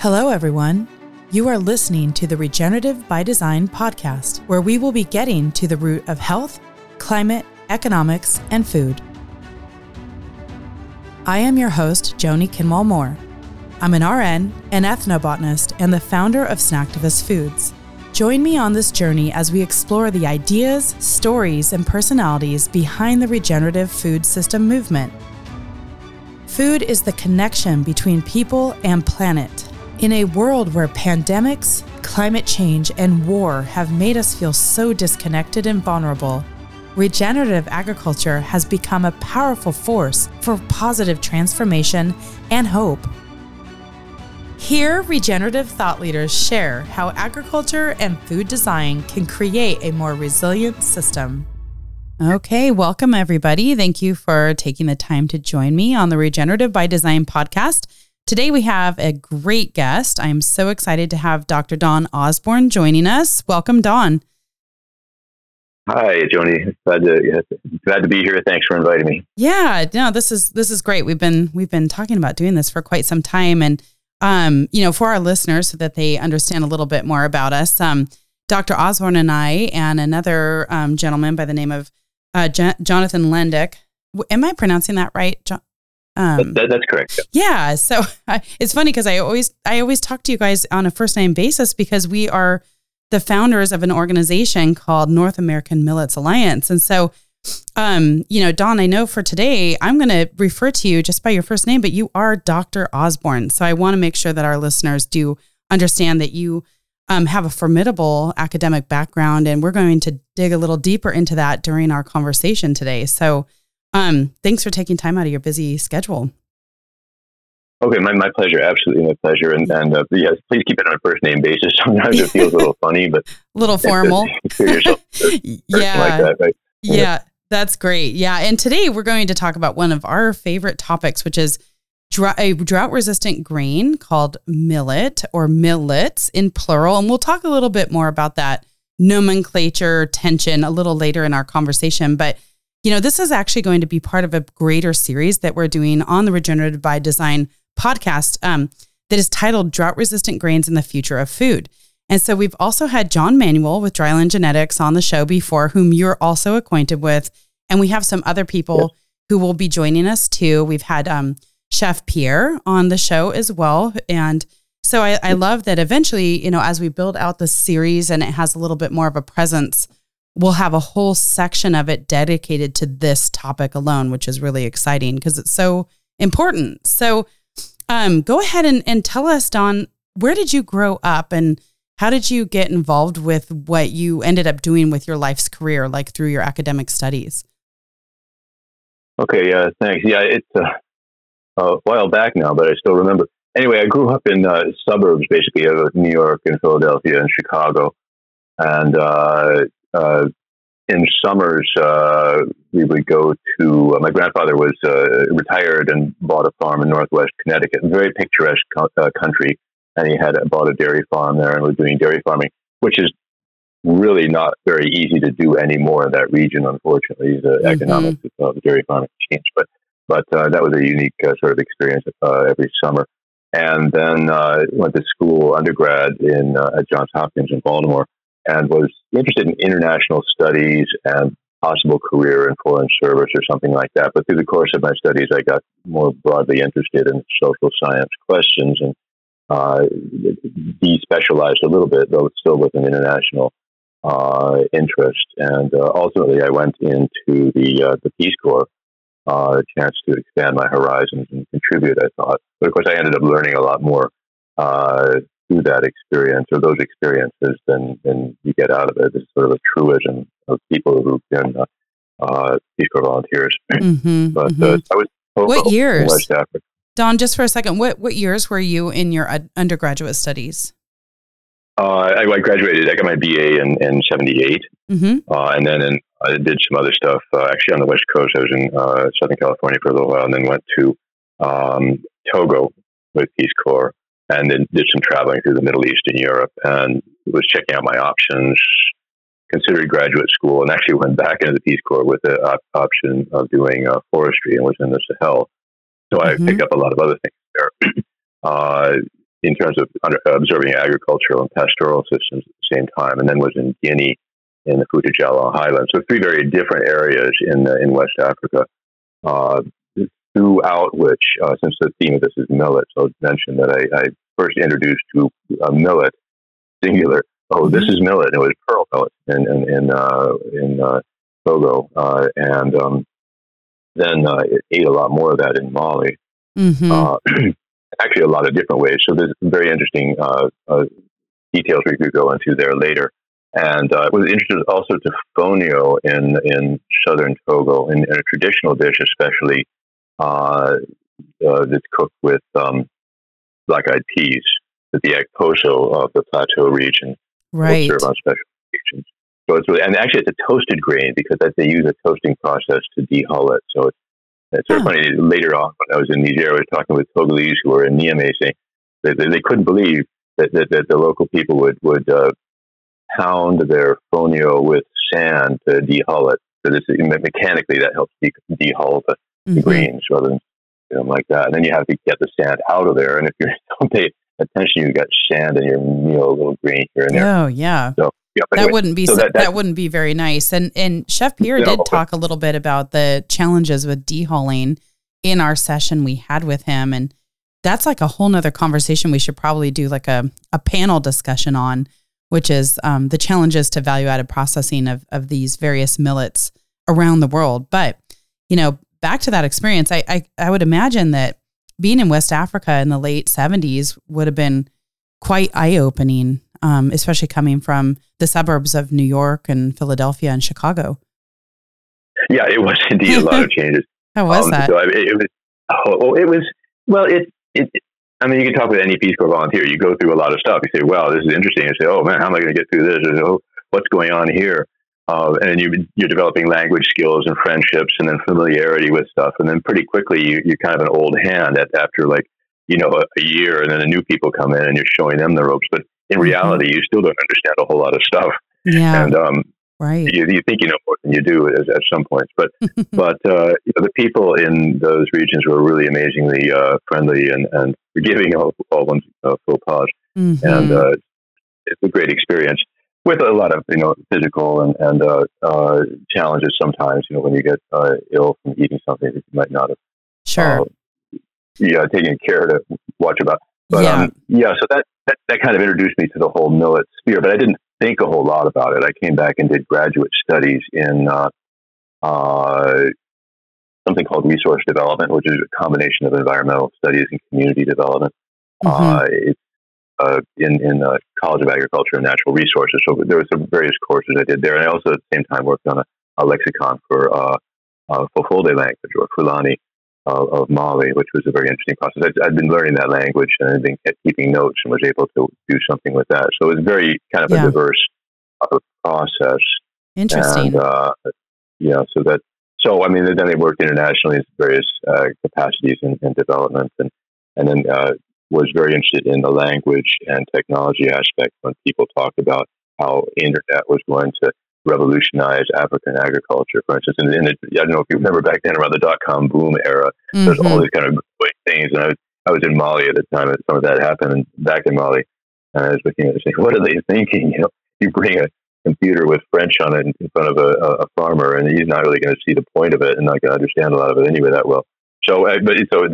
Hello, everyone. You are listening to the Regenerative by Design podcast, where we will be getting to the root of health, climate, economics, and food. I am your host, Joni Kindwall Moore. I'm an RN, an ethnobotanist, and the founder of Snacktivist Foods. Join me on this journey as we explore the ideas, stories, and personalities behind the regenerative food system movement. Food is the connection between people and planet. In a world where pandemics, climate change, and war have made us feel so disconnected and vulnerable, regenerative agriculture has become a powerful force for positive transformation and hope. Here, regenerative thought leaders share how agriculture and food design can create a more resilient system. Okay, welcome everybody. Thank you for taking the time to join me on the Regenerative by Design podcast. Today we have a great guest. I'm so excited to have Dr. Don Osborn joining us. Welcome, Don. Hi, Joni. Glad to glad to be here. Thanks for inviting me. Yeah, no, this is this is great. We've been we've been talking about doing this for quite some time, and um, you know, for our listeners, so that they understand a little bit more about us. Um, Dr. Osborn and I, and another um, gentleman by the name of uh, J- Jonathan Lendick. Am I pronouncing that right? Jo- um, that, that's correct. Yeah. So I, it's funny because I always I always talk to you guys on a first name basis because we are the founders of an organization called North American Millets Alliance, and so. Um, you know, Don, I know for today I'm going to refer to you just by your first name, but you are Dr. Osborn. So I want to make sure that our listeners do understand that you um, have a formidable academic background, and we're going to dig a little deeper into that during our conversation today. So, um, thanks for taking time out of your busy schedule. Okay, my, my pleasure. Absolutely my pleasure. And, and uh, yes, please keep it on a first name basis. Sometimes it feels a little funny, but a little formal. yeah. Like that, right? Yeah, that's great. Yeah. And today we're going to talk about one of our favorite topics, which is a drought resistant grain called millet or millets in plural. And we'll talk a little bit more about that nomenclature tension a little later in our conversation. But, you know, this is actually going to be part of a greater series that we're doing on the Regenerative by Design podcast um, that is titled Drought Resistant Grains in the Future of Food. And so we've also had John Manuel with Dryland Genetics on the show before, whom you're also acquainted with. And we have some other people who will be joining us too. We've had um, Chef Pierre on the show as well. And so I, I love that eventually, you know, as we build out the series and it has a little bit more of a presence, we'll have a whole section of it dedicated to this topic alone, which is really exciting because it's so important. So um, go ahead and, and tell us, Don, where did you grow up and how did you get involved with what you ended up doing with your life's career, like through your academic studies? Okay, yeah, thanks. Yeah, it's uh, a while back now, but I still remember. Anyway, I grew up in uh, suburbs, basically, of New York and Philadelphia and Chicago. And uh, uh, in summers, uh, we would go to. Uh, my grandfather was uh, retired and bought a farm in Northwest Connecticut, very picturesque co- country. And he had bought a dairy farm there and was doing dairy farming, which is really not very easy to do anymore in that region, unfortunately. The mm-hmm. economics of dairy farming changed. But but uh, that was a unique uh, sort of experience uh, every summer. And then uh, went to school undergrad in uh, at Johns Hopkins in Baltimore, and was interested in international studies and possible career in foreign service or something like that. But through the course of my studies, I got more broadly interested in social science questions and uh, despecialized a little bit, though still with an international uh, interest. And uh, ultimately, I went into the uh, the Peace Corps uh, a chance to expand my horizons and contribute, I thought. But of course, I ended up learning a lot more uh, through that experience or those experiences than, than you get out of it. It's sort of a truism of people who've been uh, uh, Peace Corps volunteers. Mm-hmm, but uh, mm-hmm. I was what years? West Africa. Don, just for a second, what what years were you in your undergraduate studies? Uh, I, I, graduated. I got my BA in, in 78. Mm-hmm. Uh, and then in, I did some other stuff uh, actually on the West Coast. I was in uh, Southern California for a little while and then went to um, Togo with Peace Corps and then did some traveling through the Middle East and Europe and was checking out my options, considered graduate school, and actually went back into the Peace Corps with the op- option of doing uh, forestry and was in the Sahel. So mm-hmm. I picked up a lot of other things there. Uh, in terms of under, observing agricultural and pastoral systems at the same time, and then was in Guinea in the Fouta Highlands. So three very different areas in in West Africa. Uh, throughout which, uh, since the theme of this is millet, so I'll mention that I, I first introduced to a millet singular. Oh, this mm-hmm. is millet. And it was pearl millet in in in, uh, in uh, Togo, uh, and um, then uh, it ate a lot more of that in Mali. Mm-hmm. Uh, actually, a lot of different ways. So there's very interesting details we could go into there later. And uh, was interested also to fonio in in southern Togo, in, in a traditional dish, especially uh, uh, that's cooked with um, black-eyed peas, that the ekposo of the plateau region right. serve on special occasions. So it's really, and actually it's a toasted grain because they use a toasting process to dehull it. So it's, it's sort of funny. Later on, when I was in Niger, I was talking with Togolese who were in Niamey saying that they, they couldn't believe that, that, that, the local people would, would uh, pound their fonio with sand to dehull it. So this mechanically that helps de- dehull the, mm-hmm. the grains rather than you know, like that. And then you have to get the sand out of there. And if you don't pay attention, you got sand in your meal, a little grain here and there. Oh yeah. So yeah, anyway, that wouldn't be so that, that, that, wouldn't be very nice. And and Chef Pierre no, did talk a little bit about the challenges with dehulling in our session we had with him, and that's like a whole nother conversation. We should probably do like a a panel discussion on, which is um, the challenges to value added processing of of these various millets around the world. But you know, back to that experience, I I, I would imagine that being in West Africa in the late seventies would have been quite eye opening um, especially coming from the suburbs of New York and Philadelphia and Chicago. Yeah, it was indeed a lot of changes. How was um, that? So it, it was. Oh, it was. Well, it, it. I mean, you can talk with any Peace Corps volunteer. You go through a lot of stuff. You say, "Wow, this is interesting." You say, "Oh man, how am I going to get through this?" And, oh, what's going on here? Uh, and you, you're developing language skills and friendships, and then familiarity with stuff. And then pretty quickly, you, you're kind of an old hand at, after like you know a, a year, and then the new people come in, and you're showing them the ropes. But in mm-hmm. reality, you still don't understand a whole lot of stuff. Yeah. And um, right. You, you, think you know more than you do at, at some points, but but uh, you know, the people in those regions were really amazingly uh, friendly and, and forgiving of all one's uh, faux pas, mm-hmm. and uh, it's a great experience with a lot of you know physical and and uh, uh, challenges sometimes. You know, when you get uh, ill from eating something that you might not have. Sure. Uh, yeah, taking care to watch about. But yeah. Um, yeah, so that, that, that kind of introduced me to the whole millet sphere, but I didn't think a whole lot about it. I came back and did graduate studies in uh, uh, something called resource development, which is a combination of environmental studies and community development. Mm-hmm. Uh, it's uh, in in the College of Agriculture and Natural Resources. So there were some various courses I did there, and I also at the same time worked on a, a lexicon for uh, uh, language or Fulani, of, of Mali, which was a very interesting process. I'd, I'd, been learning that language and I'd been keeping notes and was able to do something with that. So it was very kind of yeah. a diverse uh, process. Interesting. And, uh, yeah, so that so I mean, then they worked internationally in various uh, capacities and, and, development, and and then uh, was very interested in the language and technology aspect when people talked about how internet was going to revolutionize African agriculture, for instance. And, and it, I don't know if you remember back then around the dot com boom era, mm-hmm. there's all these kind of things. And I was, I was in Mali at the time that some of that happened, and back in Mali, and I was looking at it saying, what are they thinking? You know, you bring a computer with French on it in front of a, a farmer, and he's not really going to see the point of it and not going to understand a lot of it anyway that well. So, but so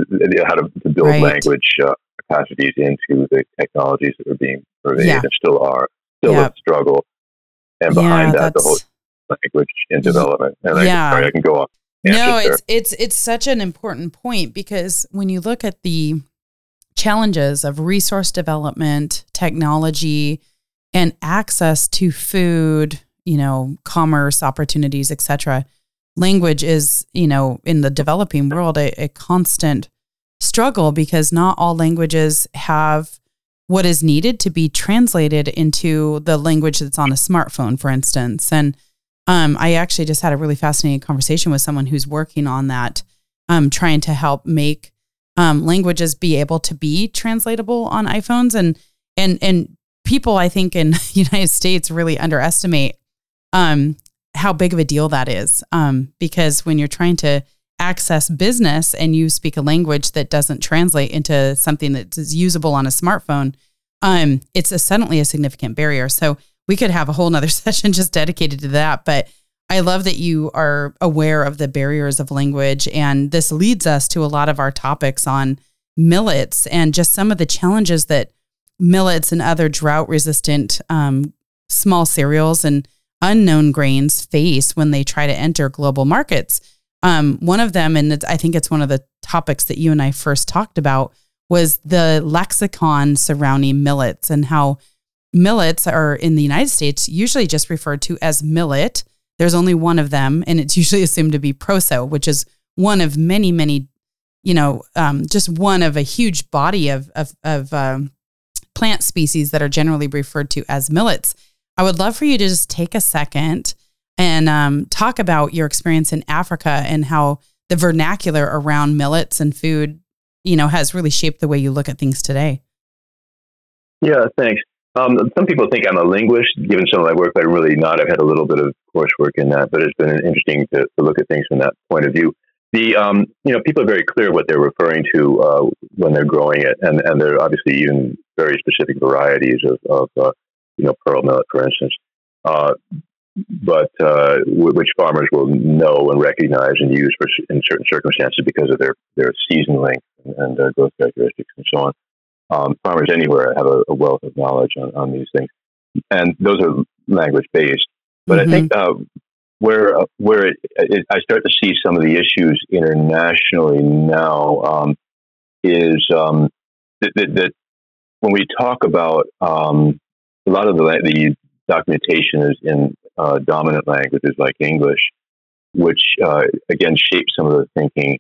how to, to build right. language uh, capacities into the technologies that are being pervaded yeah. and still are still yep. a struggle and behind yeah, that the whole language in development. And yeah. I, sorry, I can go off. No, it's it's it's such an important point because when you look at the challenges of resource development, technology, and access to food, you know, commerce opportunities, etc. Language is, you know, in the developing world a, a constant struggle because not all languages have what is needed to be translated into the language that's on a smartphone, for instance. And um, I actually just had a really fascinating conversation with someone who's working on that, um, trying to help make um, languages be able to be translatable on iPhones. And and and people, I think, in the United States really underestimate um, how big of a deal that is, um, because when you're trying to access business and you speak a language that doesn't translate into something that is usable on a smartphone, um, it's a, suddenly a significant barrier. So we could have a whole nother session just dedicated to that. But I love that you are aware of the barriers of language. And this leads us to a lot of our topics on millets and just some of the challenges that millets and other drought resistant um, small cereals and unknown grains face when they try to enter global markets. Um, one of them, and I think it's one of the topics that you and I first talked about, was the lexicon surrounding millets and how millets are in the United States usually just referred to as millet. There's only one of them, and it's usually assumed to be proso, which is one of many, many, you know, um, just one of a huge body of of, of um, plant species that are generally referred to as millets. I would love for you to just take a second and um, talk about your experience in Africa and how the vernacular around millets and food, you know, has really shaped the way you look at things today. Yeah, thanks. Um, some people think I'm a linguist, given some of my work, but I'm really not. I've had a little bit of coursework in that, but it's been interesting to, to look at things from that point of view. The um, you know people are very clear what they're referring to uh, when they're growing it, and and there are obviously even very specific varieties of, of uh, you know pearl millet, for instance. Uh, but uh, which farmers will know and recognize and use for in certain circumstances because of their their season length and, uh, growth characteristics and so on. Um, farmers anywhere have a, a, wealth of knowledge on, on these things, and those are language based. But mm-hmm. I think uh, where uh, where it, it, I start to see some of the issues internationally now um, is um, that, that, that, when we talk about um, a lot of the, the documentation is in uh, dominant languages like English, which uh, again shapes some of the thinking,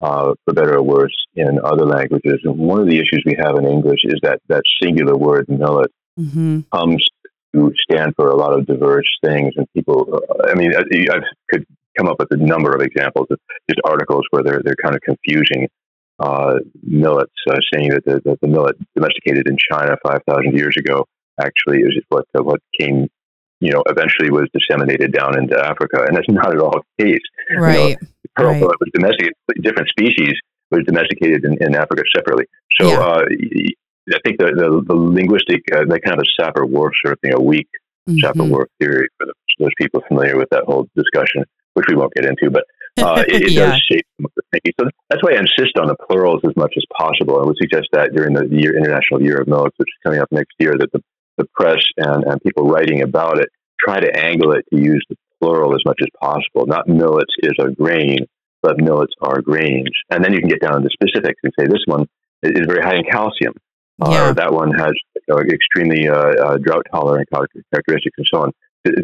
uh, for better or worse, in other languages. And one of the issues we have in English is that that singular word millet mm-hmm. comes to stand for a lot of diverse things, and people. Uh, I mean, I, I could come up with a number of examples of just articles where they're they're kind of confusing uh, millets, uh, saying that the, the, the, millet domesticated in China 5,000 years ago actually is what uh, what came you know, eventually was disseminated down into Africa, and that's not at all the case. Right. You know, pearl right. was domesticated, different species was domesticated in, in Africa separately. So yeah. uh, I think the, the, the linguistic, uh, that kind of a Sapir-Whorf sort of thing, a weak mm-hmm. Sapir-Whorf theory for those people familiar with that whole discussion, which we won't get into, but uh, it, it yeah. does shape the thinking. So that's why I insist on the plurals as much as possible. I would suggest that during the year, International Year of Millets, which is coming up next year, that the the press and, and people writing about it try to angle it to use the plural as much as possible. Not millets is a grain, but millets are grains. And then you can get down to specifics and say this one is very high in calcium. Uh, yeah. Uh, that one has you know, extremely uh, uh, drought tolerant characteristics and so on.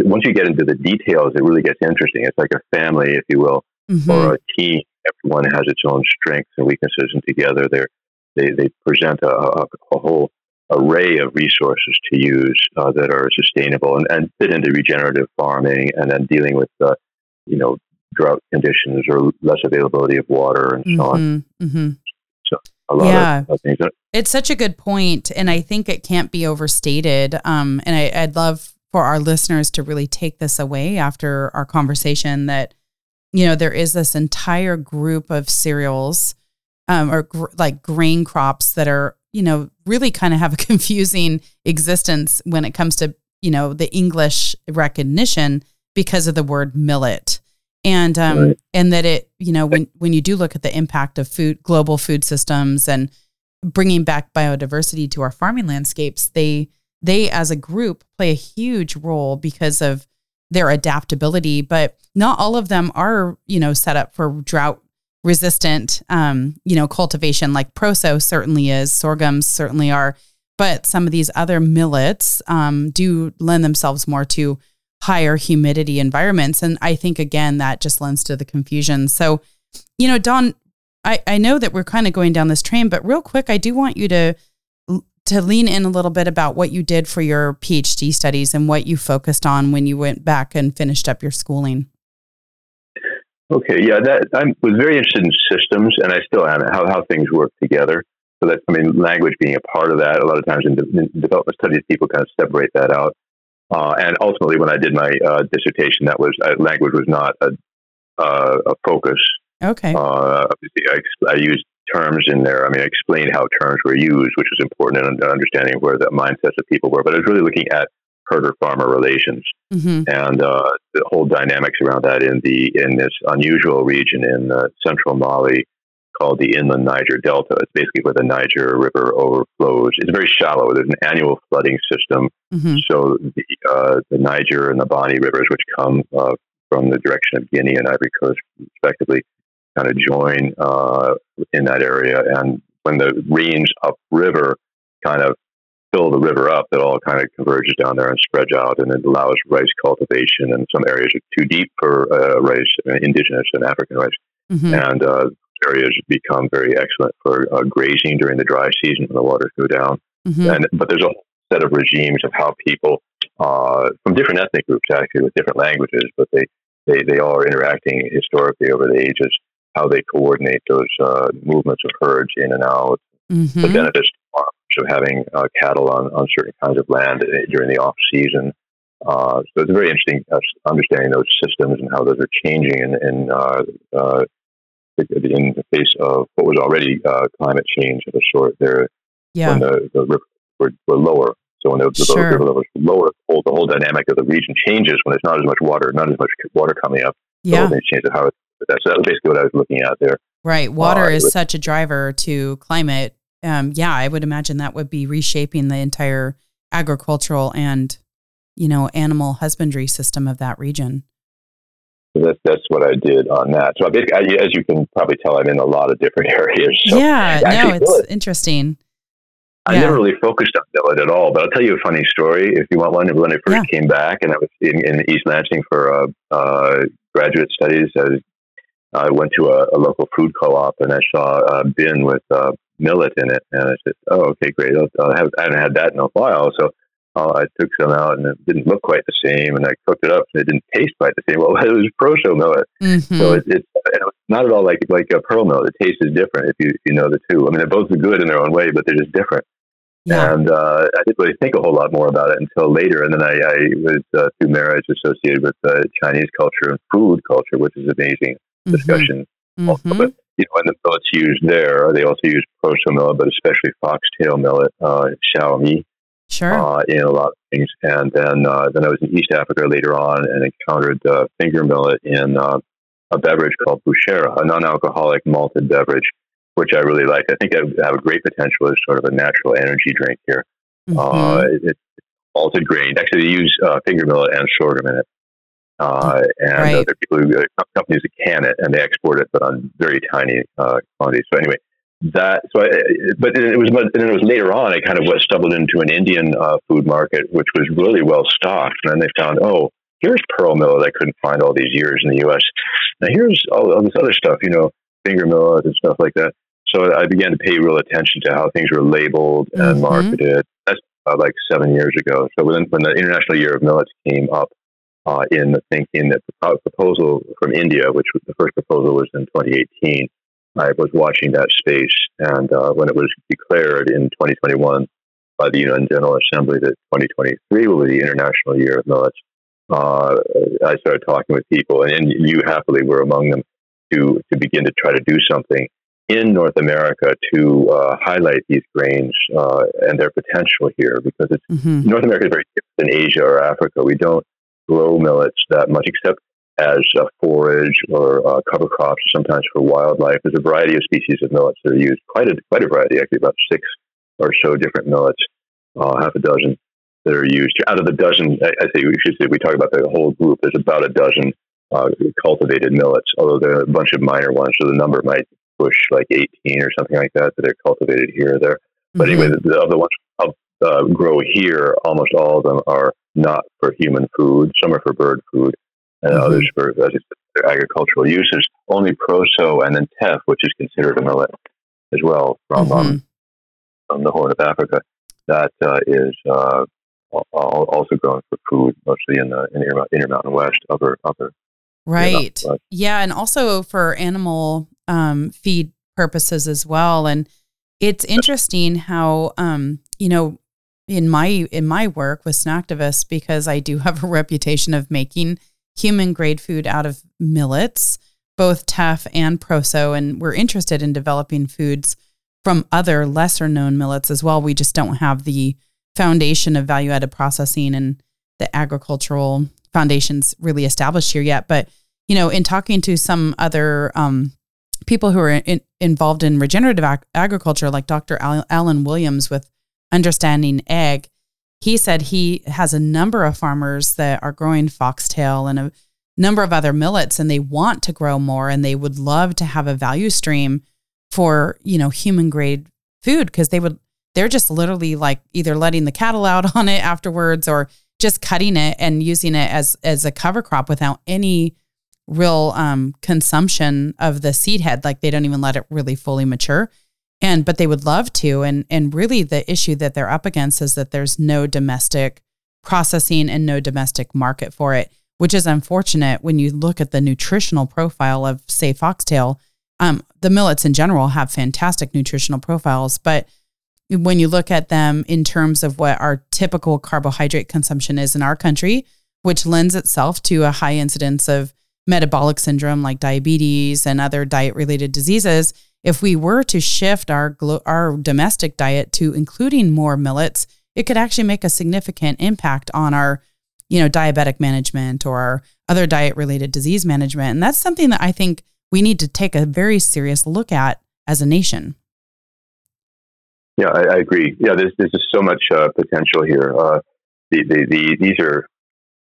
Once you get into the details, it really gets interesting. It's like a family, if you will, mm-hmm. or a team. Everyone has its own strengths and weaknesses, and together they they present a, a, a whole array of resources to use uh, that are sustainable and, and, fit into regenerative farming and then dealing with uh, you know drought conditions or less availability of water and so on. Mm-hmm. mm-hmm. So a lot yeah. of, things. It's such a good point, and I think it can't be overstated. Um, and I, I'd love for our listeners to really take this away after our conversation that you know there is this entire group of cereals um, or gr- like grain crops that are you know, really kind of have a confusing existence when it comes to, you know, the English recognition because of the word millet. And um right. and that it, you know, when when you do look at the impact of food global food systems and bringing back biodiversity to our farming landscapes, they they as a group play a huge role because of their adaptability, but not all of them are, you know, set up for drought resistant, um, you know, cultivation like proso certainly is, sorghums certainly are, but some of these other millets um, do lend themselves more to higher humidity environments. And I think again that just lends to the confusion. So, you know, Don, I, I know that we're kind of going down this train, but real quick, I do want you to to lean in a little bit about what you did for your PhD studies and what you focused on when you went back and finished up your schooling. Okay, yeah, that I was very interested in systems, and I still am how how things work together. So that I mean, language being a part of that. A lot of times in, de- in development studies, people kind of separate that out. Uh, and ultimately, when I did my uh, dissertation, that was uh, language was not a, uh, a focus. Okay. Uh, I, I used terms in there. I mean, I explained how terms were used, which was important in understanding where the mindsets of people were. But I was really looking at herder farmer relations mm-hmm. and uh, the whole dynamics around that in the in this unusual region in uh, central Mali called the Inland Niger Delta. It's basically where the Niger River overflows. It's very shallow. There's an annual flooding system. Mm-hmm. So the, uh, the Niger and the Bani rivers, which come uh, from the direction of Guinea and Ivory Coast, respectively, kind of join uh, in that area. And when the rains upriver kind of fill the river up, it all kind of converges down there and spreads out, and it allows rice cultivation. And some areas are too deep for uh, rice, uh, indigenous and African rice, mm-hmm. and uh, areas become very excellent for uh, grazing during the dry season when the waters go down. Mm-hmm. And but there's a set of regimes of how people uh, from different ethnic groups actually with different languages, but they they, they are interacting historically over the ages how they coordinate those uh, movements of herds in and out, mm-hmm. the benefits of having uh, cattle on, on certain kinds of land uh, during the off season. Uh, so it's very interesting uh, understanding those systems and how those are changing in, in, uh, uh, in the face of what was already climate change of a sort there yeah. when the, the rivers were, were lower. So when the, the sure. river levels lower, the whole, the whole dynamic of the region changes when there's not as much water, not as much water coming up. Yeah. So changes how that's that was basically what I was looking at there. Right. Water uh, is was, such a driver to climate. Um, yeah, I would imagine that would be reshaping the entire agricultural and, you know, animal husbandry system of that region. So that's that's what I did on that. So I I, as you can probably tell, I'm in a lot of different areas. So yeah, no, it's interesting. I yeah. never really focused on millet at all, but I'll tell you a funny story if you want one. When I first yeah. came back, and I was in, in East Lansing for uh, uh, graduate studies, I was I went to a, a local food co-op and I saw a bin with uh, millet in it, and I said, "Oh, okay, great. I'll, I'll have, I haven't had that in a while." So uh, I took some out, and it didn't look quite the same. And I cooked it up, and it didn't taste quite the same. Well, it was Proso millet, mm-hmm. so it, it's not at all like like a pearl millet. The taste is different if you if you know the two. I mean, they're both good in their own way, but they're just different. Yeah. And uh, I didn't really think a whole lot more about it until later. And then I, I was uh, through marriage associated with uh, Chinese culture and food culture, which is amazing mm-hmm. discussion. Mm-hmm. But you know, and the millets used there, they also use proso millet, but especially foxtail millet, uh, xiaomi, sure, uh, in a lot of things. And then uh, then I was in East Africa later on and encountered uh, finger millet in uh, a beverage called bushera, a non-alcoholic malted beverage, which I really like. I think I have a great potential as sort of a natural energy drink here. Mm-hmm. Uh, it, it's malted grain. Actually, they use uh, finger millet and sorghum in it. Uh, and right. uh, there are people who, uh, companies that can it and they export it, but on very tiny uh, quantities. So anyway, that so, I, but it was, but then it was later on. I kind of stumbled into an Indian uh, food market, which was really well stocked, and then they found, oh, here's pearl millet I couldn't find all these years in the U.S. Now here's all, all this other stuff, you know, finger millet and stuff like that. So I began to pay real attention to how things were labeled and mm-hmm. marketed. That's uh, like seven years ago. So when, when the International Year of Millets came up, uh, in the thinking that the proposal from India, which was, the first proposal was in 2018, I was watching that space, and uh, when it was declared in 2021 by the UN General Assembly that 2023 will be the International Year of Millets, uh, I started talking with people, and you happily were among them to to begin to try to do something in North America to uh, highlight these grains uh, and their potential here, because it's mm-hmm. North America is very different than Asia or Africa. We don't grow millets that much, except as a forage or uh, cover crops, or sometimes for wildlife. There's a variety of species of millets that are used, quite a, quite a variety, actually, about six or so different millets, uh, half a dozen that are used. Out of the dozen, I, I say we should say we talk about the whole group. There's about a dozen uh, cultivated millets, although there are a bunch of minor ones, so the number might push like 18 or something like that that are cultivated here or there. But mm-hmm. anyway, the, the, of the ones uh, grow here, almost all of them are not for human food. Some are for bird food, and mm-hmm. others for as said, agricultural uses. Only proso and then teff, which is considered a millet as well from um, mm-hmm. um, from the Horn of Africa, that uh, is uh, also grown for food, mostly in the in the Intermountain West, upper upper. Right. Yeah, and also for animal um, feed purposes as well. And it's interesting how um, you know in my in my work with Snacktivist because I do have a reputation of making human grade food out of millets. both teff and proso and we're interested in developing foods from other lesser known millets as well we just don't have the foundation of value added processing and the agricultural foundations really established here yet but you know in talking to some other um, people who are in, involved in regenerative ag- agriculture like dr allen williams with understanding ag, he said he has a number of farmers that are growing foxtail and a number of other millets and they want to grow more and they would love to have a value stream for, you know, human grade food because they would they're just literally like either letting the cattle out on it afterwards or just cutting it and using it as as a cover crop without any real um, consumption of the seed head. Like they don't even let it really fully mature and but they would love to. And and really the issue that they're up against is that there's no domestic processing and no domestic market for it which is unfortunate when you look at the nutritional profile of say foxtail. Um, the millets in general have fantastic nutritional profiles but when you look at them in terms of what our typical carbohydrate consumption is in our country which lends itself to a high incidence of metabolic syndrome like diabetes and other diet related diseases if we were to shift our our domestic diet to including more millets, it could actually make a significant impact on our, you know, diabetic management or our other diet related disease management. And that's something that I think we need to take a very serious look at as a nation. Yeah, I, I agree. Yeah, there's, there's just so much uh, potential here. Uh, the, the, the, these are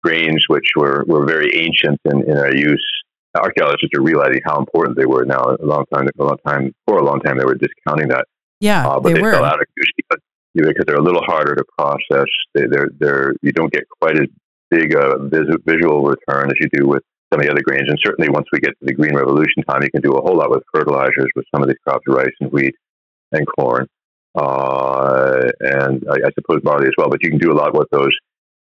grains which were, were very ancient in, in our use archaeologists are realizing how important they were now. A long time, a long time, for a long time, they were discounting that. Yeah, uh, but they, they fell out of use because, because they're a little harder to process. They, they're, they're, you don't get quite as big a vis- visual return as you do with some of the other grains. And certainly, once we get to the green revolution time, you can do a whole lot with fertilizers with some of these crops, rice and wheat and corn, uh, and I, I suppose barley as well. But you can do a lot with those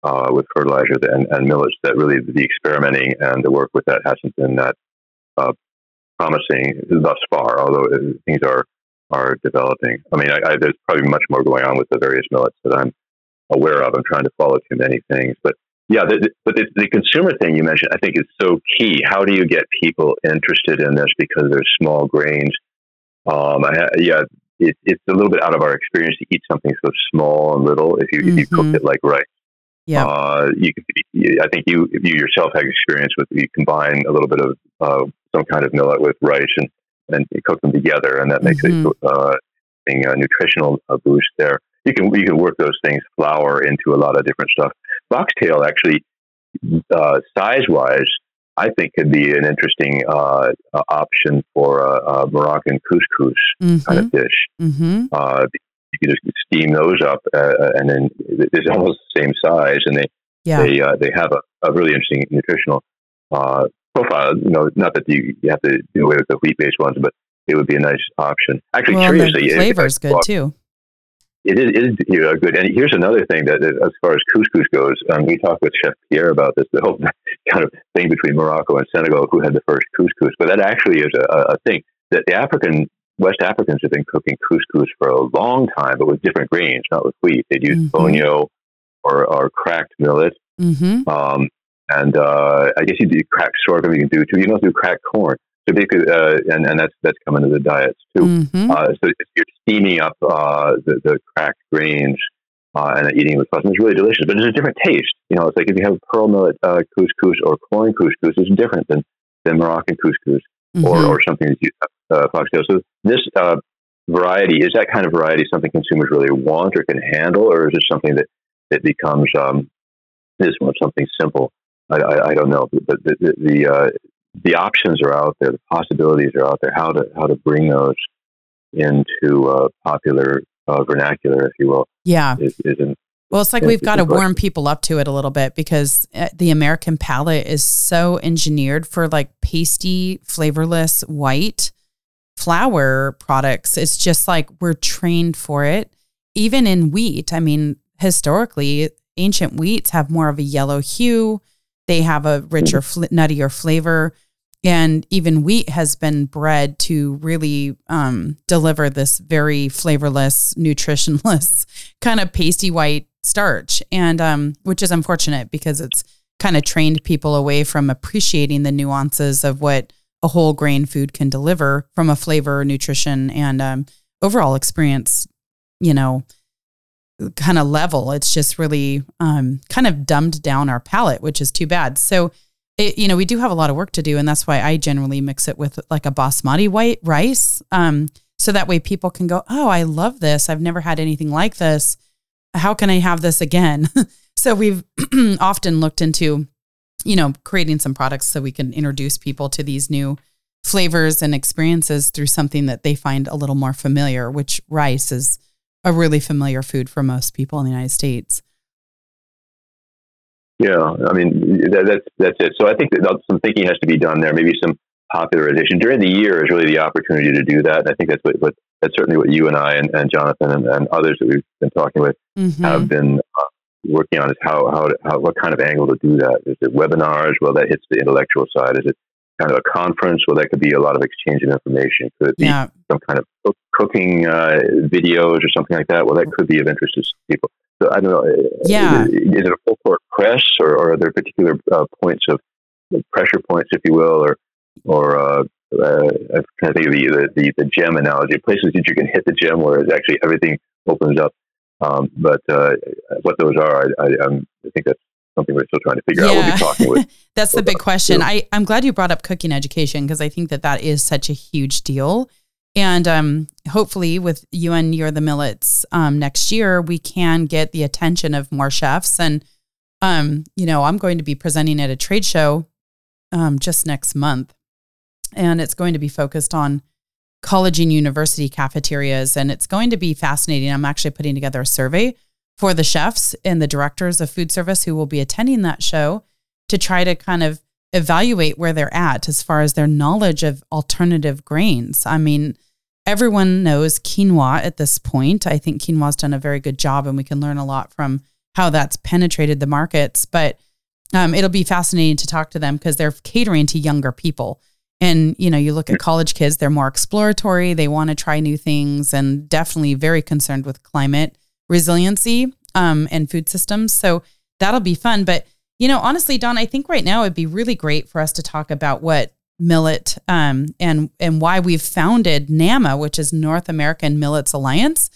uh, with fertilizer and, and millets that really the experimenting and the work with that hasn't been that uh, promising thus far, although things are are developing. I mean, I, I, there's probably much more going on with the various millets that I'm aware of. I'm trying to follow too many things, but yeah, the, the, but the, the, consumer thing you mentioned, I think, is so key. How do you get people interested in this because they're small grains? Um, I, yeah, it, it's a little bit out of our experience to eat something so small and little if you mm-hmm. if you cook mm-hmm. it like rice. Yeah. Uh, you, I think you you yourself have experience with you combine a little bit of uh, some kind of millet with rice and and cook them together, and that makes mm-hmm. a, uh, a nutritional uh, boost there. You can you can work those things flour into a lot of different stuff. Foxtail actually uh, size wise, I think could be an interesting uh, option for a, a Moroccan couscous mm-hmm. kind of dish. Mm-hmm. Uh, you can just steam those up, uh, uh and then it's almost the same size, and they yeah. they uh, they have a, a, really interesting nutritional uh, profile. You know, not that you, you have to do away with the wheat based ones, but it would be a nice option. Actually, well, curiously, the flavor is good too. It is, it is you know, good. And here's another thing that, as far as couscous goes, um, we talked with Chef Pierre about this, the whole kind of thing between Morocco and Senegal, who had the first couscous. But that actually is a, a thing that the African West Africans have been cooking couscous for a long time, but with different grains, not with wheat. They'd use mm-hmm. fonio or, or cracked millet. Mm-hmm. Um, and uh, I guess you do cracked sorghum. You can do too. You don't do cracked corn. So basically, uh, and and that's that's coming to the diets too. Mm-hmm. Uh, so you're steaming up uh, the, the cracked grains uh, and eating with sauce. it's really delicious, but it's a different taste. You know, it's like if you have pearl millet uh, couscous or corn couscous, it's different than than Moroccan couscous mm-hmm. or, or something that you uh. So this uh, variety is that kind of variety something consumers really want or can handle, or is it something that it becomes um, this one something simple? I, I, I, don't know, but the the, the, uh, the, options are out there, the possibilities are out there. How to how to bring those into uh, popular uh, vernacular, if you will. Yeah, is, is an, well, it's like we've got to warm people up to it a little bit because uh, the American palate is so engineered for like pasty, flavorless white flour products. It's just like we're trained for it. Even in wheat, I mean, historically, ancient wheats have more of a yellow hue. They have a richer, fl- nuttier flavor. And even wheat has been bred to really um, deliver this very flavorless, nutritionless, kind of pasty white starch, and um, which is unfortunate because it's kind of trained people away from appreciating the nuances of what a whole grain food can deliver from a flavor, nutrition, and um, overall experience, you know, kind of level. It's just really um, kind of dumbed down our palate, which is too bad. So, it, you know, we do have a lot of work to do, and that's why I generally mix it with like a basmati white rice, um, so that way people can go, "Oh, I love this. I've never had anything like this. How can I have this again?" so we've often looked into, you know, creating some products so we can introduce people to these new flavors and experiences through something that they find a little more familiar, which rice is a really familiar food for most people in the United States. Yeah, I mean that, that's that's it. So I think that some thinking has to be done there. Maybe some popularization during the year is really the opportunity to do that. And I think that's what, what that's certainly what you and I and, and Jonathan and, and, others that we've been talking with mm-hmm. have been uh, working on is how, how how what kind of angle to do that. Is it webinars? Well, that hits the intellectual side. Is it kind of a conference? Well, that could be a lot of exchange of information. Could it be yeah. some kind of cooking uh, videos or something like that? Well, that could be of interest to people. So I don't know. Uh, yeah. Is it, a full court press, or, or, are there particular uh, points of pressure points, if you will, or or uh, uh, I'm trying to think of the, the, the gem analogy, places that you can hit the gem where it's actually everything opens up. Um, but uh, what those are, I, I, I, think that's something we're still trying to figure yeah. out. We'll be talking with. that's the big question. I, I'm glad you brought up cooking education because I think that that is such a huge deal. And um, hopefully, with you and Year of the Millets um, next year, we can get the attention of more chefs. And, um, you know, I'm going to be presenting at a trade show um, just next month. And it's going to be focused on college and university cafeterias. And it's going to be fascinating. I'm actually putting together a survey for the chefs and the directors of food service who will be attending that show to try to kind of evaluate where they're at as far as their knowledge of alternative grains. I mean, everyone knows quinoa at this point. I think quinoa's done a very good job and we can learn a lot from how that's penetrated the markets. But um, it'll be fascinating to talk to them because they're catering to younger people. And, you know, you look at college kids, they're more exploratory, they want to try new things and definitely very concerned with climate resiliency um, and food systems. So that'll be fun. But, you know, honestly, Don, I think right now it'd be really great for us to talk about what millet um, and and why we've founded NAMA, which is North American Millets Alliance.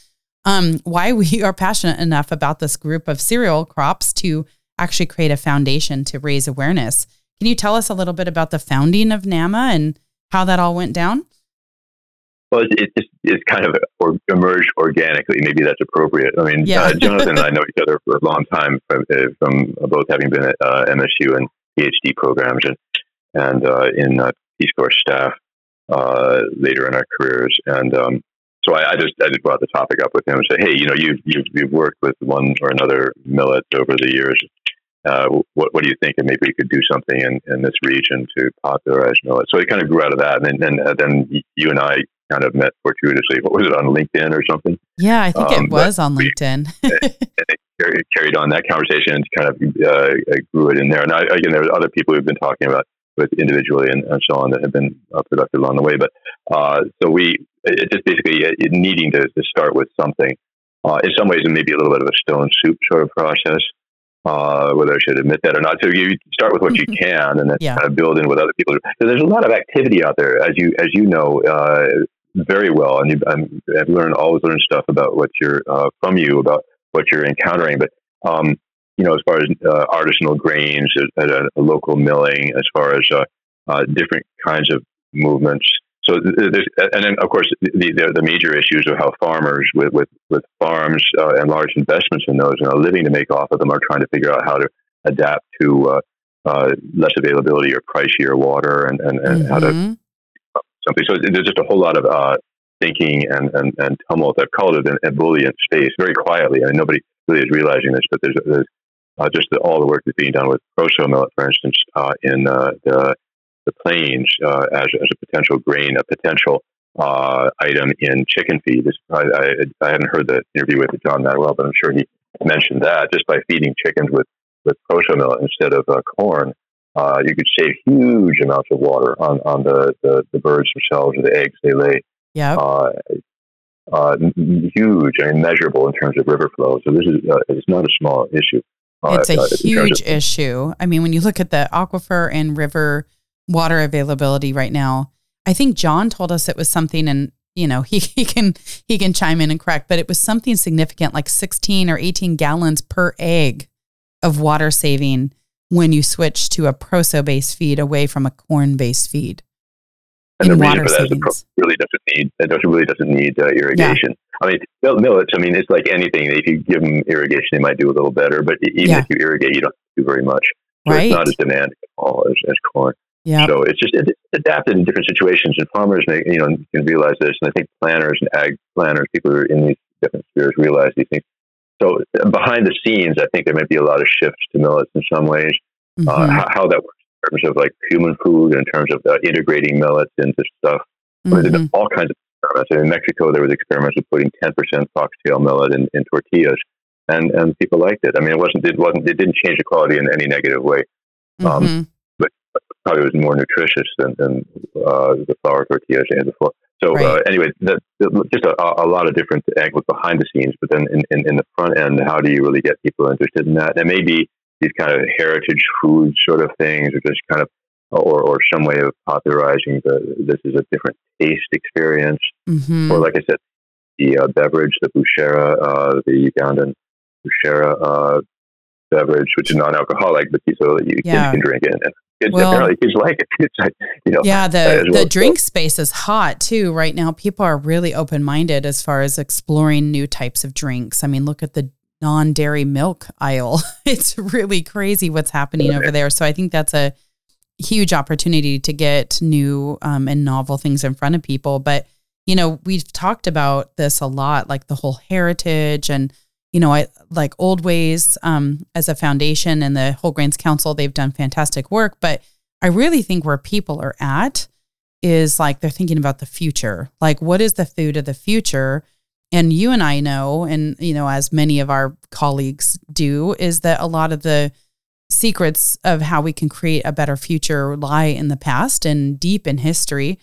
Um, why we are passionate enough about this group of cereal crops to actually create a foundation to raise awareness. Can you tell us a little bit about the founding of NAMA and how that all went down? Well, it, just it's kind of or emerged organically. Maybe that's appropriate. I mean, yeah. uh, Jonathan and I know each other for a long time from, uh, from both having been at uh, MSU and PhD programs and and uh, in uh, Peace Corps staff uh, later in our careers. And um, so I, I, just I just brought the topic up with him and said, hey, you know, you've you've, you've worked with one or another millet over the years. Uh, what, what do you think? And maybe we could do something in, in this region to popularize millet. So it kind of grew out of that. And then, and, then you and I kind of met fortuitously. What was it on LinkedIn or something? Yeah, I think um, it was on LinkedIn. carried, carried on that conversation and kind of uh, grew it in there. And I, again, there were other people we've been talking about with individually and, and so on that have been uh, productive along the way. But uh, so we, it just basically uh, needing to, to, start with something. Uh, in some ways, it may be a little bit of a stone soup sort of process uh, whether I should admit that or not. So you start with what you can, and then yeah. kind of build in with other people. So there's a lot of activity out there, as you as you know uh, very well, and you, I've learned always learned stuff about what you're uh, from you about what you're encountering. But um, you know, as far as uh, artisanal grains at, a, a, local milling, as far as uh, uh, different kinds of movements so and then of course the, the, the major issues of how farmers with with, with farms uh, and large investments in those and a living to make off of them are trying to figure out how to adapt to uh, uh, less availability or pricier water and and, and mm-hmm. how to mm-hmm. something. So there's just a whole lot of uh, thinking and, and, and tumult. I've called it an ebullient space very quietly. I mean, nobody really is realizing this, but there's, there's uh, just the, all the work that's being done with proso millet, for instance, uh, in the the plains uh, as, as a potential grain, a potential uh, item in chicken feed. I, I, I, haven't heard the interview with John that well, but I'm sure he mentioned that just by feeding chickens with, with proso millet instead of uh, corn, uh, you could save huge amounts of water on, on the, the, the birds themselves or the eggs they lay. Yeah. Uh, uh, huge and measurable in terms of river flow. So this is it's not a small issue. it's a huge of, issue. I mean, when you look at the aquifer and river water availability right now. I think John told us it was something, and you know he, he can he can chime in and correct, but it was something significant, like 16 or 18 gallons per egg of water saving when you switch to a proso based feed away from a corn based feed. And the reason for that is really doesn't need it really doesn't need uh, irrigation. Yeah. I mean, millets. I mean, it's like anything. If you give them irrigation, they might do a little better. But even yeah. if you irrigate, you don't do very much. So right. It's not as demanding at all as, as corn. Yeah. So it's just it's adapted in different situations, and farmers make you know can realize this, and I think planners and ag planners, people who are in these different spheres, realize these things. So behind the scenes, I think there might be a lot of shifts to millets in some ways. Uh, mm-hmm. Uh, how, how, that works in terms of like human food, in terms of uh, integrating millets into stuff. Mm-hmm. all kinds of experiments. in Mexico, there was experiments with putting 10% foxtail millet in, in tortillas, and and people liked it. I mean, it wasn't it wasn't it didn't change the quality in any negative way, um, mm-hmm. Probably was more nutritious than, than uh, the flour tortillas and before. So right. uh, anyway, the, the, just a, a, lot of different angles behind the scenes, but then in, in, in, the front end, how do you really get people interested in that? And maybe these kind of heritage food sort of things, or just kind of, or, or some way of popularizing the this is a different taste experience, mm-hmm. or like I said, the uh, beverage, the bushera, uh, the Ugandan bushera uh, beverage, which is non-alcoholic, but so you yeah. can, drink it. Kids well, apparently kids like it. It's like, you know, yeah, the well. the drink space is hot too right now. People are really open minded as far as exploring new types of drinks. I mean, look at the non dairy milk aisle. it's really crazy what's happening over there. So I think that's a huge opportunity to get new um, and novel things in front of people. But you know, we've talked about this a lot, like the whole heritage and you know, I like Oldways um, as a foundation and the Whole Grains Council. They've done fantastic work, but I really think where people are at is like they're thinking about the future. Like, what is the food of the future? And you and I know, and you know, as many of our colleagues do, is that a lot of the secrets of how we can create a better future lie in the past and deep in history.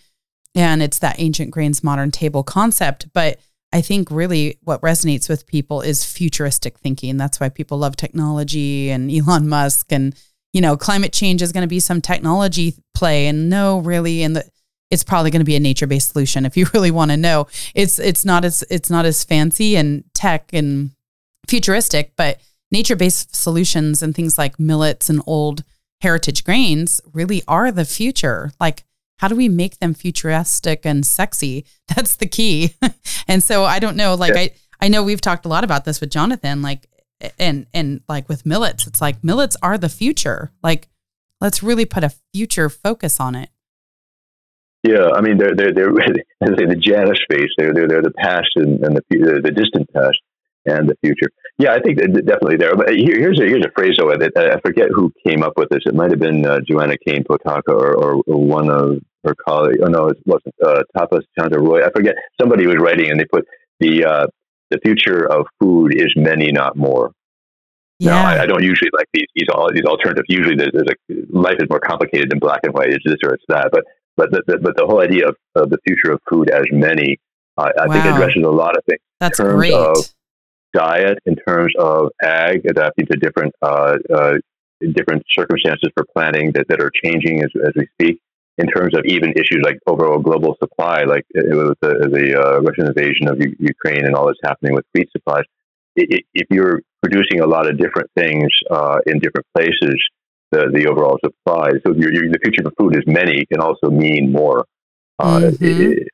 And it's that ancient grains, modern table concept. But I think really what resonates with people is futuristic thinking. That's why people love technology and Elon Musk and you know climate change is going to be some technology play and no really and the it's probably going to be a nature-based solution if you really want to know. It's it's not as it's not as fancy and tech and futuristic, but nature-based solutions and things like millets and old heritage grains really are the future. Like how do we make them futuristic and sexy? That's the key. and so I don't know, like yeah. I, I know we've talked a lot about this with Jonathan, like, and, and like with millets, it's like millets are the future. Like, let's really put a future focus on it. Yeah, I mean, they're they're they're the Janus space. They're they're they're the past and, and the the distant past and the future. Yeah, I think definitely there. But here's a here's a phrase though that I forget who came up with this. It might have been uh, Joanna Kane Potaka or, or, or, one of her colleagues. Oh no, it wasn't uh, Tapas Chandra Roy. I forget. Somebody was writing and they put the uh, the future of food is many, not more. Yeah. Now, I, I, don't usually like these these all these alternatives. Usually, there's, there's a life is more complicated than black and white. It's this or it's that. But but the, the but the whole idea of, of the future of food as many, I wow. think addresses a lot of things. That's great. Of, diet in terms of ag adapting to different uh, uh, different circumstances for planting that, that are changing as, as we speak. In terms of even issues like overall global supply, like with the, the uh, Russian invasion of U- Ukraine and all that's happening with wheat supplies, it, it, if you're producing a lot of different things uh, in different places, the, the overall supply. So your, your, the future of food is many can also mean more. Uh, mm-hmm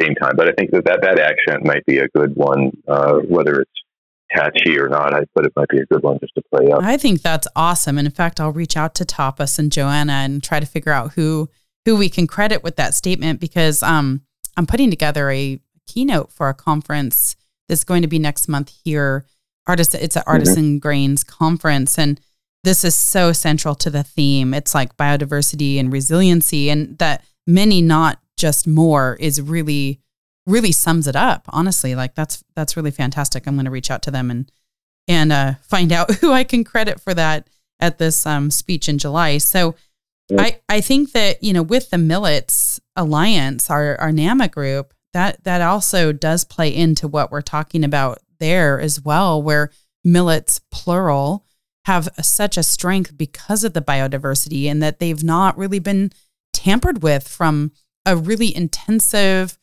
same time. But I think that that, that accent might be a good one, uh, whether it's catchy or not. I but it might be a good one just to play up. I think that's awesome. And in fact, I'll reach out to Tapas and Joanna and try to figure out who who we can credit with that statement because um, I'm putting together a keynote for a conference that's going to be next month here. Artist, it's an mm-hmm. artisan mm-hmm. grains conference, and this is so central to the theme. It's like biodiversity and resiliency, and that many, not just more is really really sums it up honestly. Like that's that's really fantastic. I'm going to reach out to them and and uh, find out who i can credit for that at this um, speech in july. So i i think that you know with the millets alliance our our nama group that that also does play into what we're talking about there as well where millets plural have such a strength because of the biodiversity and that they've not really been tampered with from a really intensive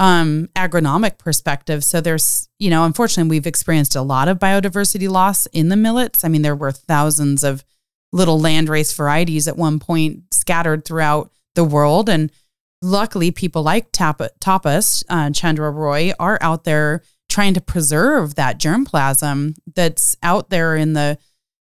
um, agronomic perspective. So there's, you know, unfortunately, we've experienced a lot of biodiversity loss in the millets. I mean, there were thousands of little landrace varieties at one point scattered throughout the world. And luckily, people like Tapas, uh, Chandra Roy, are out there trying to preserve that germplasm that's out there in the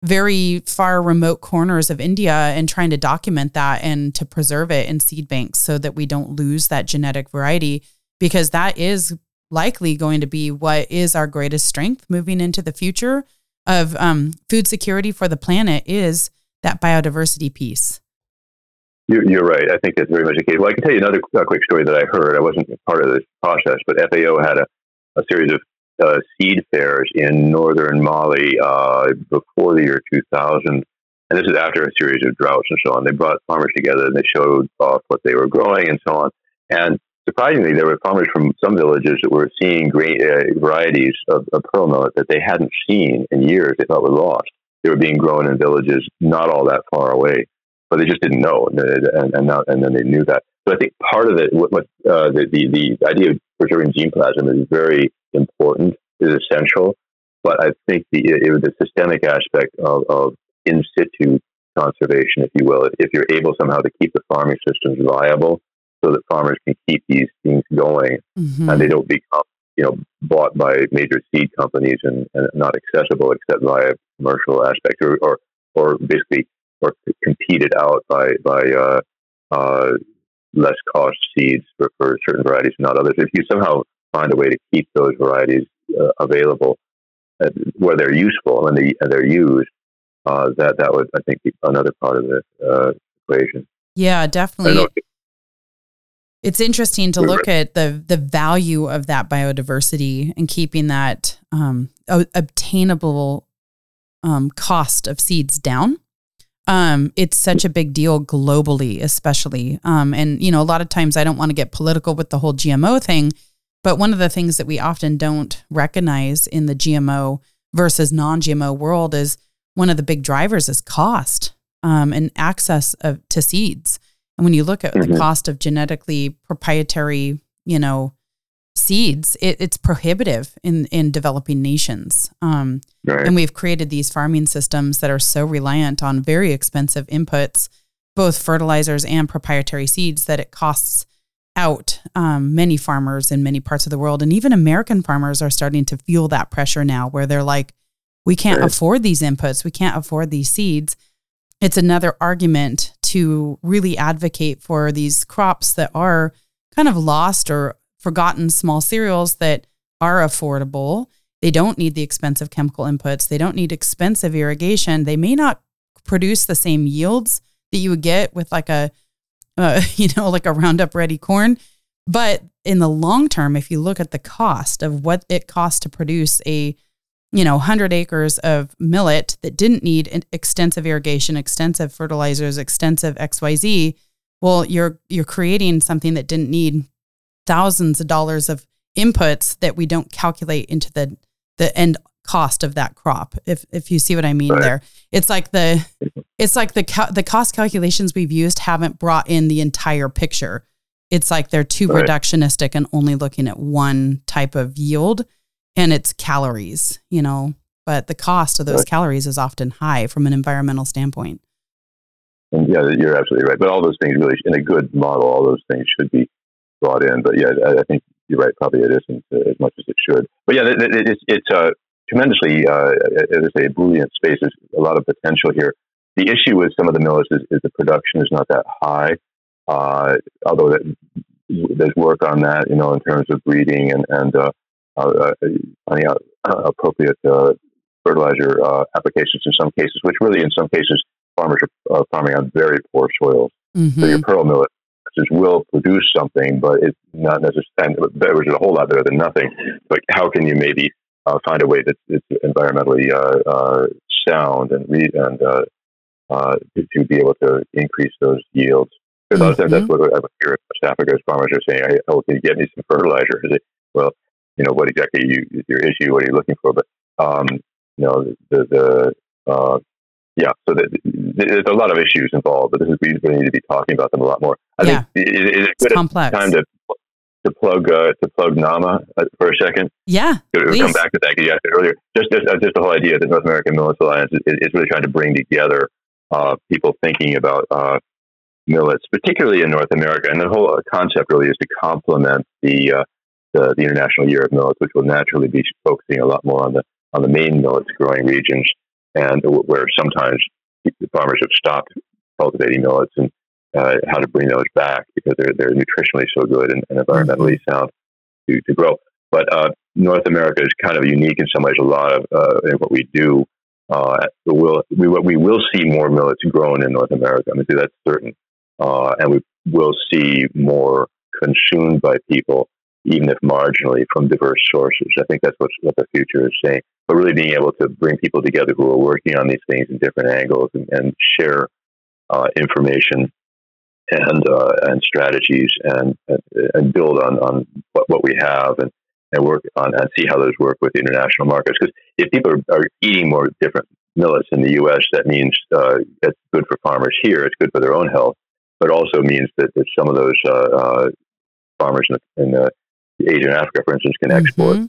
very far remote corners of India and trying to document that and to preserve it in seed banks so that we don't lose that genetic variety because that is likely going to be what is our greatest strength moving into the future of um, food security for the planet is that biodiversity piece. You're, you're, right. I think it's very much the case. Well, I can tell you another uh, quick story that I heard. I wasn't part of this process, but FAO had a, a series of uh, seed fairs in northern Mali uh, before the year 2000. And this is after a series of droughts and so on. They brought farmers together and they showed off what they were growing and so on. And surprisingly, there were farmers from some villages that were seeing great uh, varieties of, of, pearl millet that they hadn't seen in years. They thought were lost. They were being grown in villages not all that far away, but they just didn't know, and and, and, now, and then they knew that. So I think part of it, what, what uh, the, the the idea of preserving germplasm is very important, is essential. But I think the it, the systemic aspect of, of in situ conservation, if you will, if you're able somehow to keep the farming systems viable, so that farmers can keep these things going mm-hmm. and they don't become you know bought by major seed companies and, and not accessible except via commercial aspect or or, or basically or competed out by by uh, uh, less cost seeds for, for certain varieties and not others. If you somehow find a way to keep those varieties uh, available uh, where they're useful and, they, and they're used, uh, that that would I think be another part of the uh, equation. Yeah, definitely it's interesting to look at the the value of that biodiversity and keeping that um, obtainable um, cost of seeds down. Um, it's such a big deal globally, especially. Um, and you know, a lot of times I don't want to get political with the whole GMO thing, but one of the things that we often don't recognize in the GMO versus non-GMO world is one of the big drivers is cost um, and access of, to seeds. And when you look at mm-hmm. the cost of genetically proprietary, you know, seeds, it, it's prohibitive in in developing nations. Um, right. And we've created these farming systems that are so reliant on very expensive inputs, both fertilizers and proprietary seeds, that it costs out um, many farmers in many parts of the world. And even American farmers are starting to feel that pressure now, where they're like, we can't right. afford these inputs, we can't afford these seeds. It's another argument to really advocate for these crops that are kind of lost or forgotten small cereals that are affordable. They don't need the expensive chemical inputs. They don't need expensive irrigation. They may not produce the same yields that you would get with like a, uh, you know, like a Roundup Ready corn. But in the long term, if you look at the cost of what it costs to produce a you know, 100 acres of millet that didn't need extensive irrigation, extensive fertilizers, extensive XYZ, well, you're you're creating something that didn't need thousands of dollars of inputs that we don't calculate into the the end cost of that crop. If if you see what I mean right. there. It's like the it's like the the cost calculations we've used haven't brought in the entire picture. It's like they're too right. reductionistic and only looking at one type of yield and it's calories, you know, but the cost of those right. calories is often high from an environmental standpoint. And yeah, you're absolutely right. But all those things really, in a good model, all those things should be brought in. But yeah, I, I think you're right. Probably it isn't uh, as much as it should. But yeah, it, it, it's it's uh, tremendously, uh, as I say, a brilliant space. There's a lot of potential here. The issue with some of the millets is, is the production is not that high. Uh, although that, there's work on that, you know, in terms of breeding and and uh, uh, finding out appropriate uh, fertilizer uh, applications in some cases, which really, in some cases, farmers are farming on very poor soils. Mm-hmm. So your pearl millet will produce something, but it's not necessarily, which is a whole lot better than nothing. But how can you maybe uh, find a way that's, that's environmentally uh, uh, sound and re- and to, to, be able to increase those yields? Because mm-hmm. a lot of times that's mm-hmm. what I hear West Africa's farmers are saying, "Oh, can you get me some fertilizer?" Say, well, you know what exactly you, is your issue, what are you looking for. But um, you know the the uh, yeah, so that there's a lot of issues involved, but this is we really need to be talking about them a lot more. I Yeah. think it, it, it's It's good complex. time to to plug uh, to plug NAMA uh, for a second. Yeah. We'll come back to that because you asked it earlier. Just just, uh, just the whole idea that North American Millets Alliance is, is really trying to bring together uh, people thinking about uh, millets, particularly in North America. And the whole concept really is to complement the, uh, the the International Year of Millets, which will naturally be focusing a lot more on the on the main millets growing regions, and where sometimes farmers have stopped cultivating millets and uh, how to bring those back because they're they're nutritionally so good and, and environmentally sound to, to grow. But uh, North America is kind of unique in some ways. A lot of uh, what we do, uh, we'll, we we will see more millets grown in North America. I mean, that's certain, uh, and we will see more consumed by people, even if marginally, from diverse sources. I think that's what what the future is saying. But really being able to bring people together who are working on these things in different angles and, and share uh, information and uh, and strategies and and build on on what, what we have and and work on and see how those work with international markets. Because if people are, are eating more different millets in the U.S., that means uh, that's good for farmers here. It's good for their own health, but also means that, that some of those uh, uh, farmers in, the, in the Asia and Africa, for instance, can export Mhm.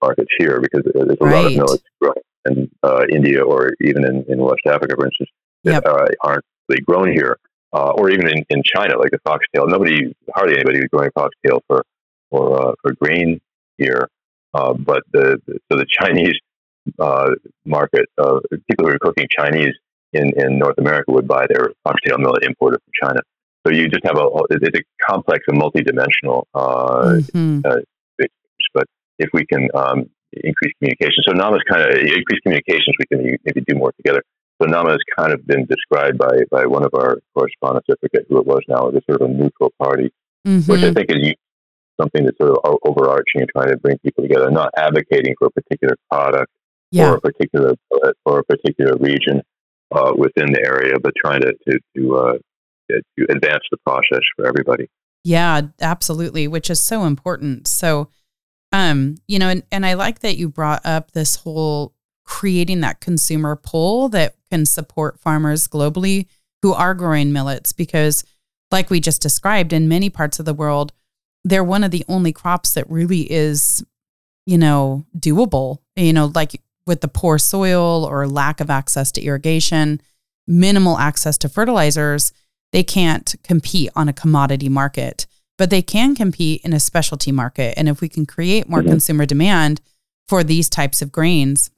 markets here because there's a lot of Right. millets growing in uh, India or even in, in West Africa, for instance, that Yep. uh, aren't really grown here, uh, or even in, in China, like the foxtail. Nobody, hardly anybody is growing foxtail for for uh, for grain here, uh, but the, the so the Chinese uh, market, uh, people who are cooking Chinese in, in North America would buy their foxtail millet imported from China. So you just have a it's a complex and multidimensional uh, Mhm. but if we can um, increase communication, so NAMA is kind of increase communications, we can maybe do more together. So NAMA has kind of been described by by one of our correspondents, I forget who it was now, as a sort of a neutral party, which I Mhm. think is something that's sort of overarching and trying to bring people together, not advocating for a particular product Yeah. or a particular or a particular region uh, within the area, but trying to to to, uh, to advance the process for everybody. Yeah, absolutely, which is so important. So, um, you know, and, and I like that you brought up this whole creating that consumer pull that can support farmers globally who are growing millets because like we just described in many parts of the world, they're one of the only crops that really is, you know, doable, you know, like with the poor soil or lack of access to irrigation, minimal access to fertilizers, they can't compete on a commodity market, but they can compete in a specialty market. And if we can create more Mhm. consumer demand for these types of grains,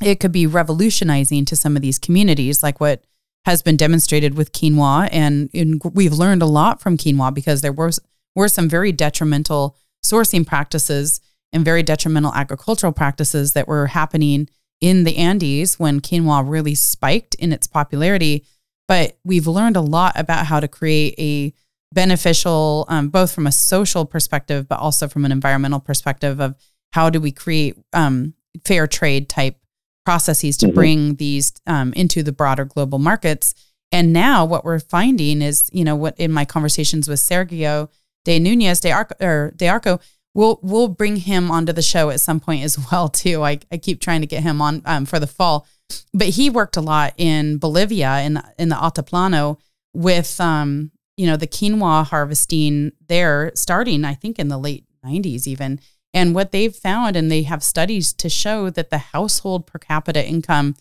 it could be revolutionizing to some of these communities, like what has been demonstrated with quinoa. And in, we've learned a lot from quinoa because there were, were some very detrimental sourcing practices and very detrimental agricultural practices that were happening in the Andes when quinoa really spiked in its popularity. But we've learned a lot about how to create a beneficial, um, both from a social perspective, but also from an environmental perspective of how do we create um, fair trade type processes to Mhm. bring these um, into the broader global markets. And now what we're finding is, you know, what in my conversations with Sergio de Nunez de Arco, or de Arco, we'll we'll bring him onto the show at some point as well too. I, I keep trying to get him on um, for the fall, but he worked a lot in Bolivia in in the Altiplano with um you know the quinoa harvesting there starting I think in the late 90s even. And what they've found and they have studies to show that the household per capita income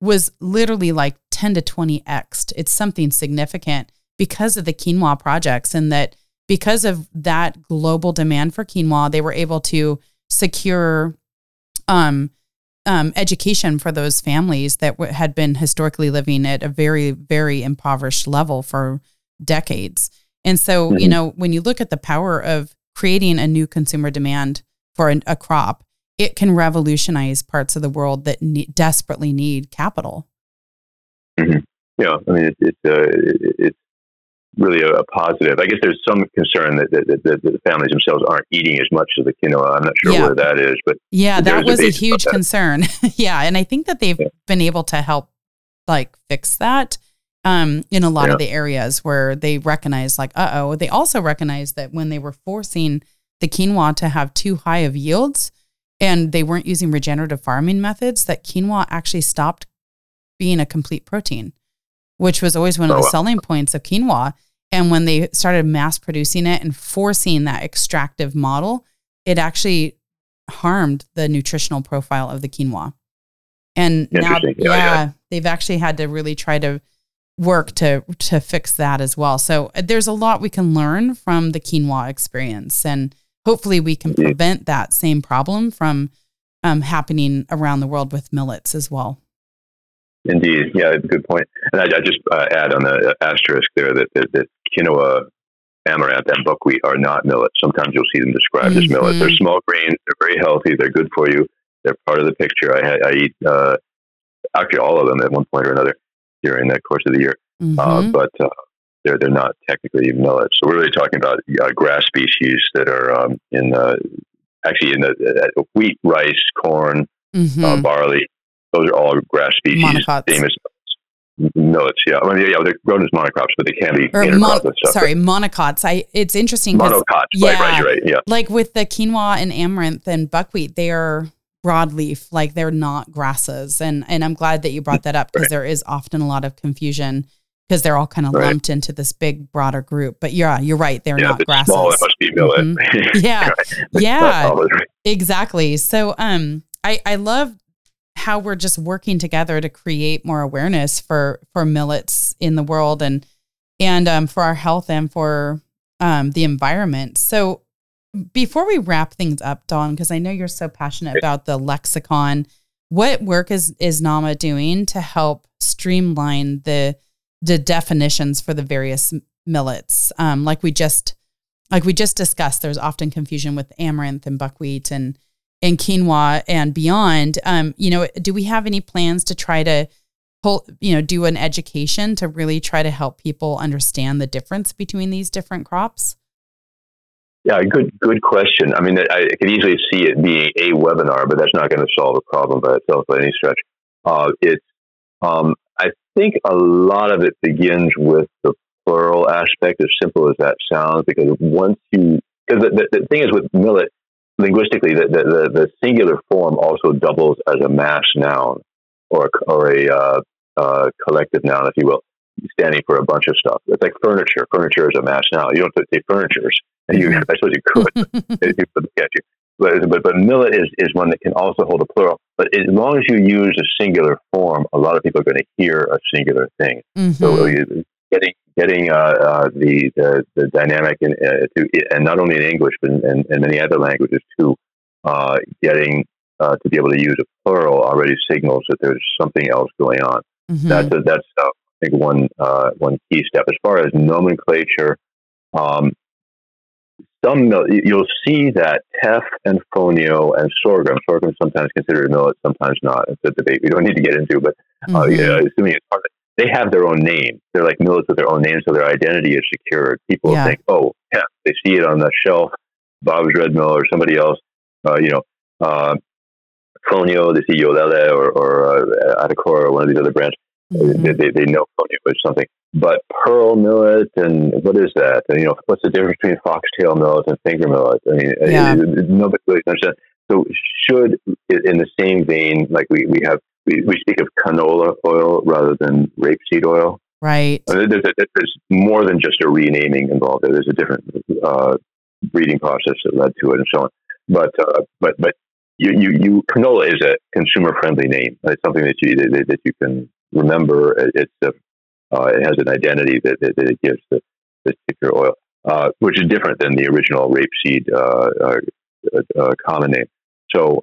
was literally like 10 to 20x it's something significant because of the quinoa projects and that because of that global demand for quinoa they were able to secure um um, education for those families that w- had been historically living at a very, very impoverished level for decades. And so, you Mhm. know, when you look at the power of creating a new consumer demand for an, a crop, it can revolutionize parts of the world that ne- desperately need capital. Yeah, I mean, it, it's uh, it, it's really a, a positive. I guess there's some concern that, that, that, that the families themselves aren't eating as much of the quinoa. I'm not sure Yeah. where that is, but Yeah, that was a a huge concern. yeah, and I think that they've Yeah. been able to help like fix that um, in a lot of the areas where they recognize like, uh oh. They also recognize that when they were forcing the quinoa to have too high of yields and they weren't using regenerative farming methods, that quinoa actually stopped being a complete protein. Which was always one of oh, the selling points of quinoa. And when they started mass producing it and forcing that extractive model, it actually harmed the nutritional profile of the quinoa. And now, yeah, yeah, they've actually had to really try to work to to fix that as well. So uh, there's a lot we can learn from the quinoa experience, and hopefully we can prevent that same problem from um, happening around the world with millets as well. Indeed, yeah, good point. And I, I just uh, add on the asterisk there that, that, that quinoa, amaranth, and buckwheat are not millets. Sometimes you'll see them described mm-hmm. as millets. They're small grains. They're very healthy. They're good for you. They're part of the picture. I, I eat uh, actually all of them at one point or another during the course of the year, uh, mm-hmm. uh, but uh, they're they're not technically millets. So we're really talking about uh, grass species that are um, in the actually in the uh, wheat, rice, corn, mm-hmm. barley. Those are all grass species. Monocots. Famous millets. Yeah, I mean, yeah, they're grown as monocrops, but they can be or mon- sorry, monocots. I it's interesting. Monocots. Yeah, right, right, yeah. Like with the quinoa and amaranth and buckwheat, they are broadleaf, like they're not grasses. And and I'm glad that you brought that up because right. there is often a lot of confusion because they're all kind of right. lumped into this big broader group. But yeah, you're right, they're yeah, not grasses. Small, it must be. Mm-hmm. Yeah, yeah, exactly. So um, I I love how we're just working together to create more awareness for for millets in the world and and um, for our health and for um, the environment. So before we wrap things up, Don, because I know you're so passionate about the lexicon, what work is is NAMA doing to help streamline the the definitions for the various millets? Um, like we just like we just discussed, there's often confusion with amaranth and buckwheat and and quinoa and beyond. Um, you know, do we have any plans to try to pull, you know, do an education to really try to help people understand the difference between these different crops? Yeah, good good question. I mean, I, could easily see it being a webinar, but that's not going to solve the problem by itself by any stretch. Uh, it's um, I think a lot of it begins with the plural aspect, as simple as that sounds, because once you because the, the, the, thing is with millet linguistically, the, the, the, singular form also doubles as a mass noun or or a uh, uh, collective noun, if you will, standing for a bunch of stuff. It's like furniture. Furniture is a mass noun. You don't have to say furnitures and you, I suppose you could if you look you. But, but, but millet is, is one that can also hold a plural. But as long as you use a singular form, a lot of people are going to hear a singular thing. Mm-hmm. So getting getting uh, uh, the, the, the dynamic in, uh, to, and not only in English but in, in, in many other languages too, uh, getting uh, to be able to use a plural already signals that there's something else going on. Mm-hmm. That's a, that's uh, I think one one key step as far as nomenclature. Um, some you'll see that teff and fonio and sorghum. Sorghum is sometimes considered a millet, sometimes not. It's a debate we don't need to get into, but uh, mm-hmm. yeah, assuming it's part of they have their own name. They're like millets with their own name, so their identity is secured. People yeah. think, oh, yeah, they see it on the shelf, Bob's Red Mill or somebody else, uh, you know, uh, Fonio, they see Yolele or, or uh, Adacor or one of these other brands. Mm-hmm. They, they, they know Fonio is something. But pearl millet and what is that? And, you know, what's the difference between foxtail millet and finger millet? I mean, yeah. nobody really understands. So, should in the same vein, like we, we have, we, we speak of canola oil rather than rapeseed oil. Right. There's, there's, more than just a renaming involved. There's a different uh, breeding process that led to it, and so on. But uh, but but you, you, you canola is a consumer friendly name. It's something that you that, that you can remember. It's a uh, it has an identity that, that, that it gives the, this particular oil, uh, which is different than the original rapeseed uh, uh, uh common name. So,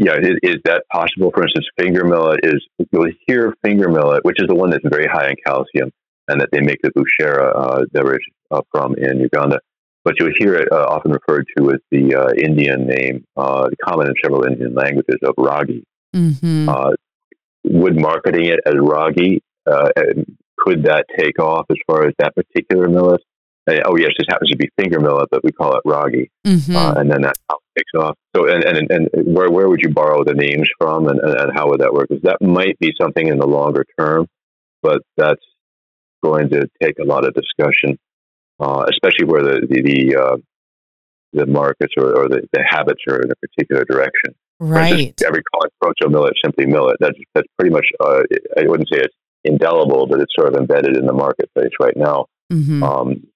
uh, yeah, is, is, that possible? For instance, finger millet is, you'll hear finger millet, which is the one that's very high in calcium and that they make the bushera beverage from in Uganda. But you'll hear it often referred to as the Indian name, common in several Indian languages, of ragi. Mm-hmm. would marketing it as ragi uh, could that take off as far as that particular millet? Uh, oh yes, this happens to be finger millet, but we call it ragi, mm-hmm. uh, and then that takes off. So, and, and and where where would you borrow the names from, and, and how would that work? Because that might be something in the longer term, but that's going to take a lot of discussion, uh, especially where the the the, uh, the markets or, or the, the habits are in a particular direction. Right. Every calling proso millet simply millet. That's that's pretty much. Uh, I wouldn't say it's indelible, but it's sort of embedded in the marketplace right now. Mm-hmm. Um,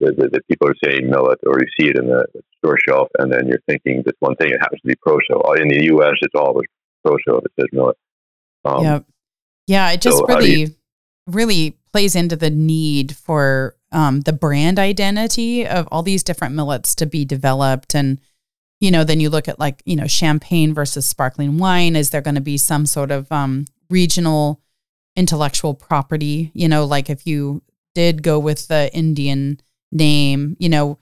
the, the, the, people are saying millet, or you see it in the store shelf, and then you're thinking this one thing. It happens to be Proso. Uh, in the U.S., it's always Proso that says millet. Um, yeah, yeah. It just so really, you, really plays into the need for um, the brand identity of all these different millets to be developed and you know then you look at like you know champagne versus sparkling wine is there going to be some sort of um, regional intellectual property you know like if you did go with the indian name you know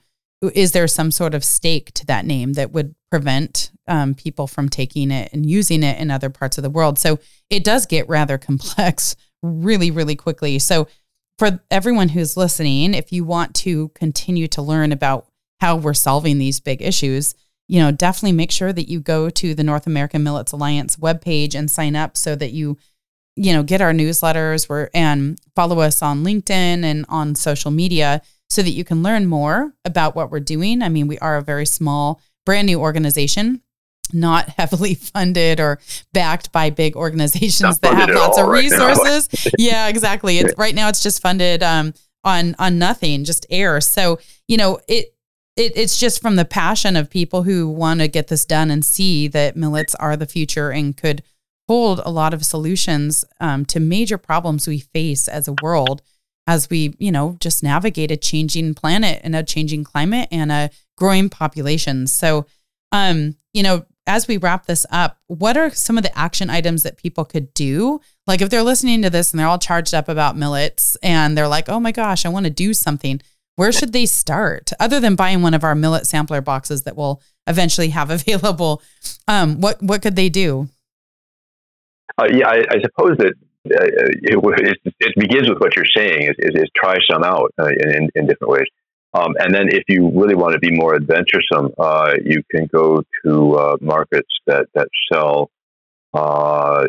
is there some sort of stake to that name that would prevent um, people from taking it and using it in other parts of the world? So it does get rather complex really really quickly. So for everyone who's listening if you want to continue to learn about how we're solving these big issues you know, definitely make sure that you go to the North American Millets Alliance webpage and sign up so that you, you know, get our newsletters. Where, and follow us on LinkedIn and on social media so that you can learn more about what we're doing. I mean, we are a very small, brand new organization, not heavily funded or backed by big organizations that have lots of resources. Yeah, exactly. It's right now it's just funded um, on on nothing, just air. So, you know, it it, it's just from the passion of people who want to get this done and see that millets are the future and could hold a lot of solutions um, to major problems we face as a world as we you know just navigate a changing planet and a changing climate and a growing population so um you know as we wrap this up what are some of the action items that people could do like if they're listening to this and they're all charged up about millets and they're like oh my gosh i want to do something where should they start other than buying one of our millet sampler boxes that we'll eventually have available? Um, what what could they do? Uh, yeah, I, I, suppose that uh, it, it, begins with what you're saying is, is, is try some out uh, in, in different ways. Um, and then if you really want to be more adventuresome, uh, you can go to uh, markets that, that sell uh,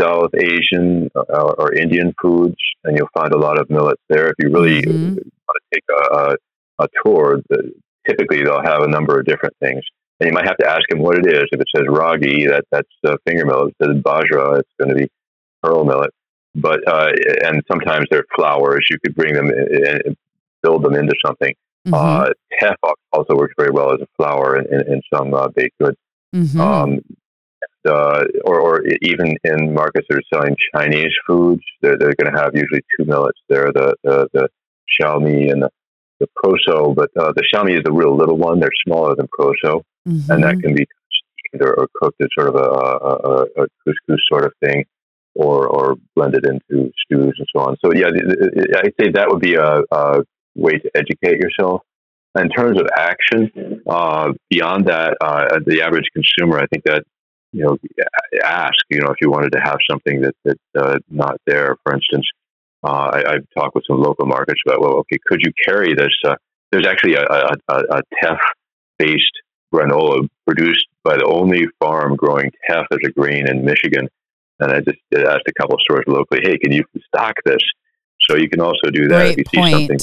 South Asian or, or, Indian foods, and you'll find a lot of millets there. If you really mm-hmm want to take a, a, a tour, the, typically they'll have a number of different things. And you might have to ask them what it is. If it says ragi, that, that's uh, finger millet. If it says bajra, it's going to be pearl millet. But uh, and sometimes they're flours. You could bring them and build them into something. Mm-hmm. Uh, teff also works very well as a flour in, in, in some uh, baked goods. Mm-hmm. Um, uh, or, or even in markets that are selling Chinese foods, they're, they're going to have usually two millets there. The, the, the Xiaomi and the, the Proso, but uh, the Xiaomi is the real little one. They're smaller than Proso, mm-hmm. and that can be steamed or, or, cooked as sort of a, a, a, couscous sort of thing, or or blended into stews and so on. So yeah, I'd say that would be a, a way to educate yourself. In terms of action, uh, beyond that, uh, the average consumer, I think that you know, ask you know if you wanted to have something that that's uh, not there. For instance, uh, I, have talked with some local markets about, well, okay, could you carry this? Uh, there's actually a, a, a teff based granola produced by the only farm growing teff as a grain in Michigan. And I just asked a couple of stores locally, hey, can you stock this? So you can also do that Great if you point. see something.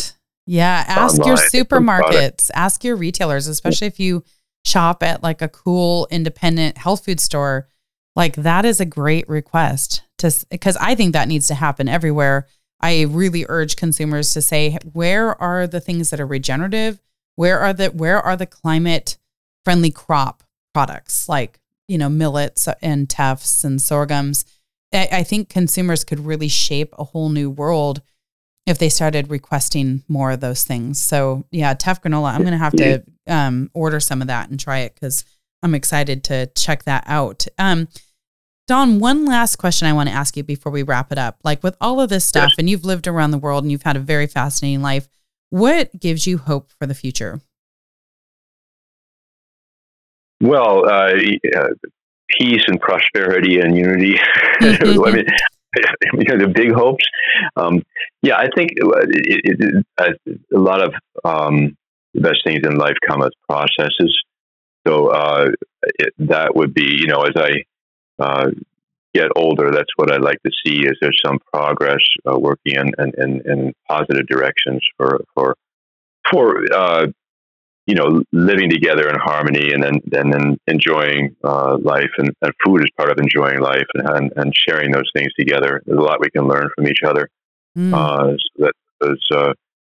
Yeah, ask your supermarkets, ask your retailers, especially if you shop at like a cool independent health food store. Like that is a great request to because I think that needs to happen everywhere I really urge consumers to say, where are the things that are regenerative? Where are the where are the climate friendly crop products like you know millets and teffs and sorghums? I, I think consumers could really shape a whole new world if they started requesting more of those things. So yeah, teff granola. I'm gonna have to um, order some of that and try it because I'm excited to check that out. Um, Don, one last question I want to ask you before we wrap it up. Like with all of this stuff, and you've lived around the world and you've had a very fascinating life, what gives you hope for the future? Well, uh, uh, peace and prosperity and unity. I mean, because the big hopes. Um, yeah, I think it, it, it, a lot of um, the best things in life come as processes. So uh, that would be, you know, as I uh, get older, that's what I'd like to see. Is there some progress uh, working in, in, in, positive directions for for for uh, you know, living together in harmony and then and then enjoying uh, life and, and, food is part of enjoying life and, and, and sharing those things together. There's a lot we can learn from each other. Mm. Uh, so that those uh,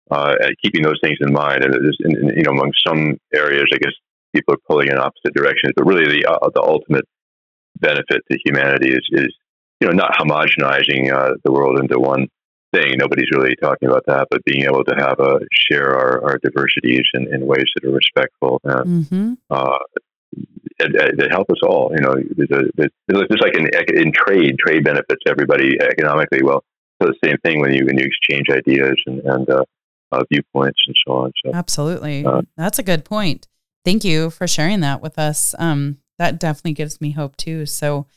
uh, keeping those things in mind, and in, in, you know, among some areas, I guess people are pulling in opposite directions, but really the uh, the ultimate benefit to humanity is is you know not homogenizing uh, the world into one thing. Nobody's really talking about that, but being able to have a share our, our diversities in, in ways that are respectful and, mm-hmm. uh, and that help us all. You know, there's, a, there's just like in, in trade, trade benefits everybody economically. Well, so the same thing when you when you exchange ideas and, and uh, uh, viewpoints and so on. So absolutely, uh, that's a good point. Thank you for sharing that with us. Um, that definitely gives me hope too. So,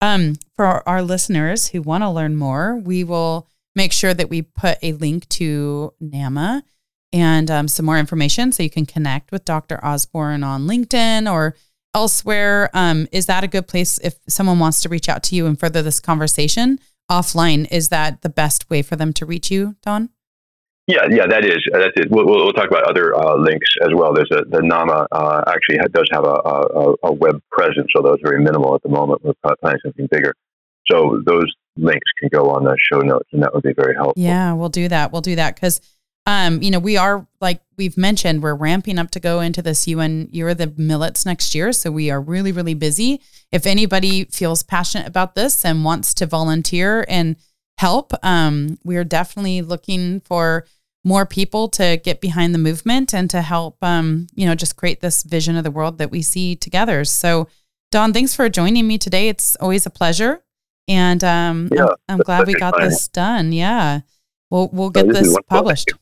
um, for our listeners who want to learn more, we will make sure that we put a link to NAMA and um, some more information so you can connect with Dr. Osborn on LinkedIn or elsewhere. Um, is that a good place if someone wants to reach out to you and further this conversation offline? Is that the best way for them to reach you, Don? Yeah, yeah, that is that's it. We'll, we'll talk about other uh, links as well. There's a the NAMA uh, actually does have a, a, a, web presence, although it's very minimal at the moment. We're planning something bigger. So those links can go on the show notes, and that would be very helpful. Yeah, we'll do that. We'll do that because, um, you know, we are like we've mentioned, we're ramping up to go into this UN Year of the Millets next year, so we are really, really busy. If anybody feels passionate about this and wants to volunteer and help, um, we are definitely looking for more people to get behind the movement and to help, um, you know, just create this vision of the world that we see together. So. Don, thanks for joining me today. It's always a pleasure. And um, yeah, I'm, I'm glad we got this done. Yeah. We'll, we'll get this, this published.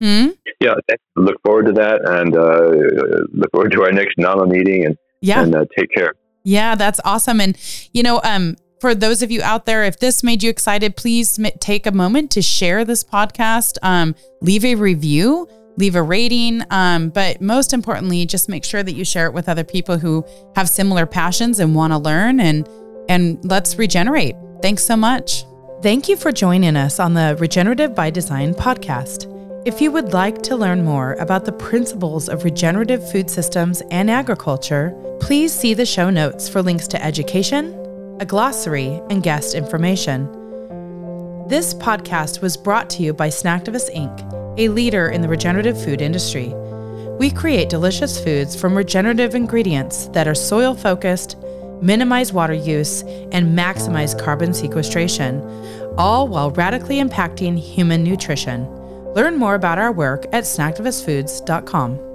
Hmm? Yeah, look forward to that and uh, look forward to our next NAMA meeting and, yeah. and uh, take care. Yeah, that's awesome. And, you know, um, for those of you out there, if this made you excited, please take a moment to share this podcast, um, leave a review, leave a rating. Um, but most importantly, just make sure that you share it with other people who have similar passions and want to learn and and let's regenerate. Thanks so much. Thank you for joining us on the Regenerative by Design podcast. If you would like to learn more about the principles of regenerative food systems and agriculture, please see the show notes for links to education, a glossary, and guest information. This podcast was brought to you by Snacktivist Inc., a leader in the regenerative food industry. We create delicious foods from regenerative ingredients that are soil focused, minimize water use, and maximize carbon sequestration, all while radically impacting human nutrition. Learn more about our work at snacktivistfoods.com.